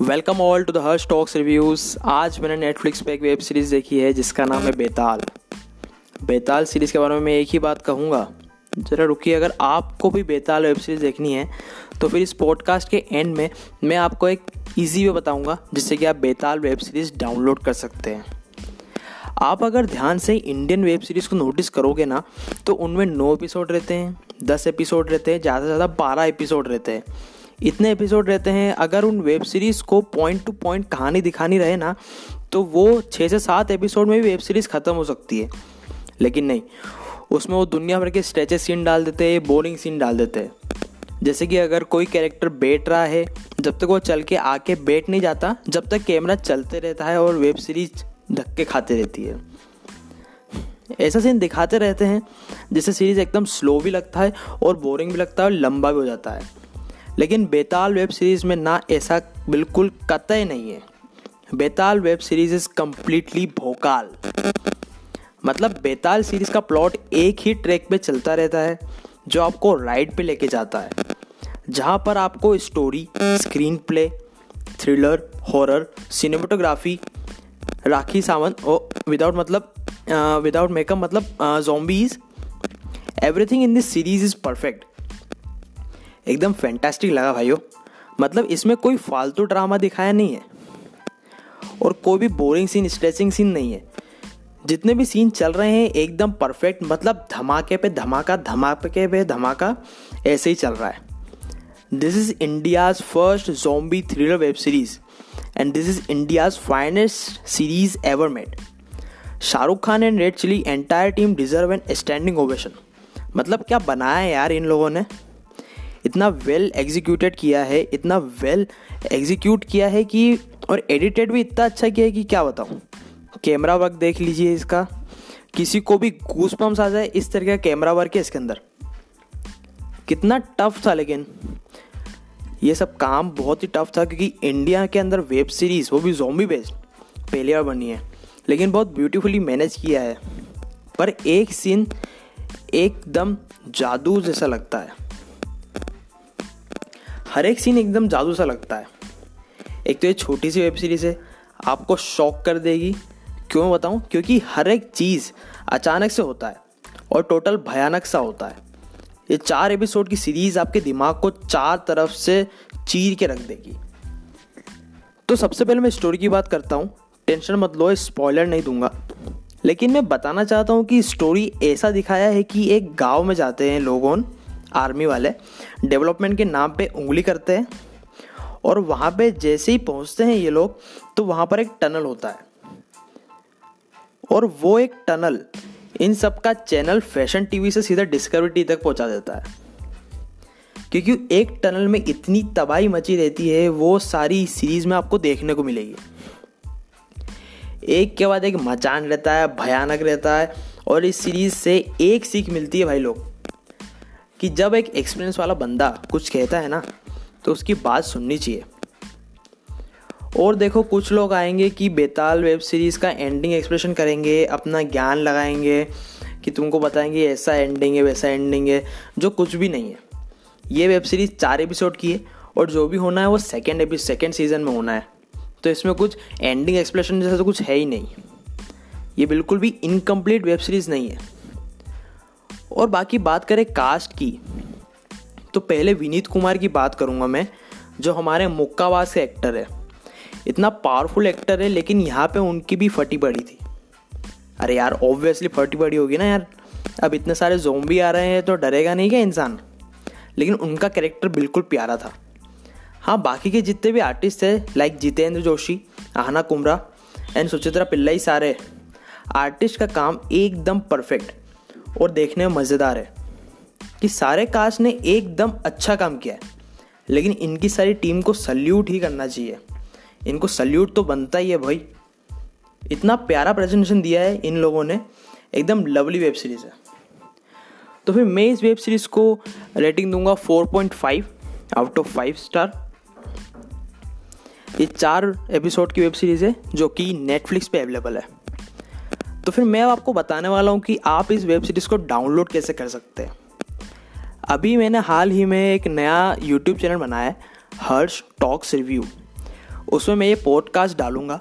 Welcome all to the Harsh talks reviews आज मैंने Netflix पे एक वेब सीरीज़ देखी है, जिसका नाम है बेताल। बेताल सीरीज़ के बारे में मैं एक ही बात कहूँगा। ज़रा रुकिए, अगर आपको भी बेताल वेब सीरीज़ देखनी है तो फिर इस पॉडकास्ट के एंड में मैं आपको एक ईजी वे बताऊँगा, जिससे कि आप बेताल वेब सीरीज़ डाउनलोड कर सकते हैं। आप अगर ध्यान से इंडियन वेब सीरीज़ को नोटिस करोगे ना तो उनमें नौ एपिसोड रहते हैं, दस एपिसोड रहते हैं, ज़्यादा से ज़्यादा बारह एपिसोड रहते हैं। इतने एपिसोड रहते हैं, अगर उन वेब सीरीज़ को पॉइंट टू पॉइंट कहानी दिखानी रहे ना तो वो छः से सात एपिसोड में भी वेब सीरीज़ ख़त्म हो सकती है। लेकिन नहीं, उसमें वो दुनिया भर के स्ट्रेचेस सीन डाल देते हैं बोरिंग सीन डाल देते। हैं जैसे कि अगर कोई कैरेक्टर बैठ रहा है, जब तक वो चल के आके बैठ नहीं जाता, जब तक कैमरा चलते रहता है और वेब सीरीज़ धक्के खाते रहती है। ऐसा सीन दिखाते रहते हैं, जिससे सीरीज़ एकदम स्लो भी लगता है और बोरिंग भी लगता है और लंबा भी हो जाता है। लेकिन बेताल वेब सीरीज़ में ना ऐसा बिल्कुल कतई नहीं है। Betaal web series is completely Bhokaal. मतलब बेताल सीरीज़ का प्लॉट एक ही ट्रैक पे चलता रहता है, जो आपको राइड पे लेके जाता है, जहाँ पर आपको story, screenplay, thriller, horror, cinematography, Rakhi Sawant ओ विदाउट मतलब विदाउट मेकअप मतलब zombies everything in this series is perfect एकदम फैंटास्टिक लगा भाइयों। मतलब इसमें कोई फालतू ड्रामा दिखाया नहीं है। और कोई भी बोरिंग सीन स्ट्रेचिंग सीन नहीं है। जितने भी सीन चल रहे हैं, एकदम परफेक्ट मतलब धमाके पे धमाका, धमाके पे धमाका, ऐसे ही चल रहा है। This is India's first zombie thriller web series and this is India's finest series ever made Shahrukh Khan and Red Chilli entire team deserve an standing ovation मतलब क्या बनाया है यार इन लोगों ने? इतना वेल एग्जीक्यूटेड किया है, इतना वेल एग्जीक्यूट किया है कि, और एडिटेड भी इतना अच्छा किया है कि क्या बताऊँ? कैमरा वर्क देख लीजिए इसका। किसी को भी घूस पम्स आ जाए इस तरह का कैमरा वर्क है इसके अंदर। कितना टफ था लेकिन। ये सब काम बहुत ही टफ था क्योंकि इंडिया के अंदर वेब सीरीज़ वो भी जोम्बी बेस्ड पहली बार बनी है। लेकिन बहुत ब्यूटीफुली मैनेज किया है। पर एक सीन एकदम जादू जैसा लगता है। हर एक सीन एकदम जादू सा लगता है। एक तो ये छोटी सी वेब सीरीज़ है, आपको शॉक कर देगी। क्यों बताऊँ? क्योंकि हर एक चीज़ अचानक से होता है और टोटल भयानक सा होता है। ये चार एपिसोड की सीरीज़ आपके दिमाग को चार तरफ़ से चीर के रख देगी। तो सबसे पहले मैं स्टोरी की बात करता हूँ। टेंशन मत लो स्पॉइलर नहीं दूँगा। लेकिन मैं बताना चाहता हूँ कि स्टोरी ऐसा दिखाया है कि एक गाँव में जाते हैं लोगों आर्मी वाले, डेवलपमेंट के नाम पे उंगली करते हैं और वहाँ पे जैसे ही पहुँचते हैं ये लोग तो वहाँ पर एक टनल होता है। और वो एक टनल इन सब का चैनल फ़ैशन टीवी से सीधा डिस्कवरी टी तक पहुँचा देता है। क्योंकि एक टनल में इतनी तबाही मची रहती है, वो सारी सीरीज़ में आपको देखने को मिलेगी। एक के बाद एक मचान रहता है, भयानक रहता है और इस सीरीज़ से एक सीख मिलती है भाई लोग। कि जब एक एक्सपीरियंस वाला बंदा कुछ कहता है ना तो उसकी बात सुननी चाहिए। और देखो, कुछ लोग आएँगे कि बेताल वेब सीरीज़ का एंडिंग एक्सप्रेशन करेंगे, अपना ज्ञान लगाएँगे, कि तुमको बताएँगे ऐसा एंडिंग है, वैसा एंडिंग है, जो कुछ भी नहीं है। ये वेब सीरीज़ चार एपिसोड की है, और जो भी होना है वो सेकेंड एपि सेकेंड सीज़न में होना है। तो इसमें कुछ एंडिंग एक्सप्लेशन जैसा तो कुछ है ही नहीं। ये बिल्कुल भी इनकम्प्लीट वेब सीरीज़ नहीं है। और बाकी बात करें कास्ट की तो पहले विनीत कुमार की बात करूँगा मैं, जो हमारे मुक्कावास के एक्टर है। इतना पावरफुल एक्टर है, लेकिन यहाँ पे उनकी भी फटी पड़ी थी। अरे यार ऑब्वियसली फटी पड़ी होगी ना यार। अब इतने सारे जोम्बी आ रहे हैं तो डरेगा नहीं क्या इंसान? लेकिन उनका कैरेक्टर बिल्कुल प्यारा था। हाँ बाकी के जितने भी आर्टिस्ट थे लाइक जितेंद्र जोशी आहना कुमरा एंड सुचित्रा पिल्लाई सारे आर्टिस्ट का काम एकदम परफेक्ट और देखने में मज़ेदार है कि सारे कास्ट ने एकदम अच्छा काम किया है। लेकिन इनकी सारी टीम को सल्यूट ही करना चाहिए। इनको सल्यूट तो बनता ही है भाई। इतना प्यारा प्रेजेंटेशन दिया है इन लोगों ने। एकदम लवली वेब सीरीज़ है। तो फिर मैं इस वेब सीरीज़ को रेटिंग दूँगा 4.5 आउट ऑफ़ 5 स्टार ये चार एपिसोड की वेब सीरीज़ है जो कि नेटफ्लिक्स पे अवेलेबल है। तो फिर मैं आपको बताने वाला हूँ कि आप इस वेब सीरीज़ को डाउनलोड कैसे कर सकते हैं। अभी मैंने हाल ही में एक नया यूट्यूब चैनल बनाया है, हर्ष टॉक्स रिव्यू। उसमें मैं ये पॉडकास्ट डालूँगा।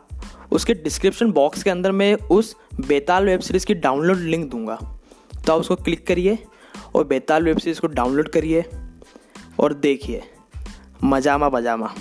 उसके डिस्क्रिप्शन बॉक्स के अंदर मैं उस बेताल वेब सीरीज़ की डाउनलोड लिंक दूँगा। तो आप उसको क्लिक करिए और बेताल वेब सीरीज़ को डाउनलोड करिए और देखिए। मजामा बजामा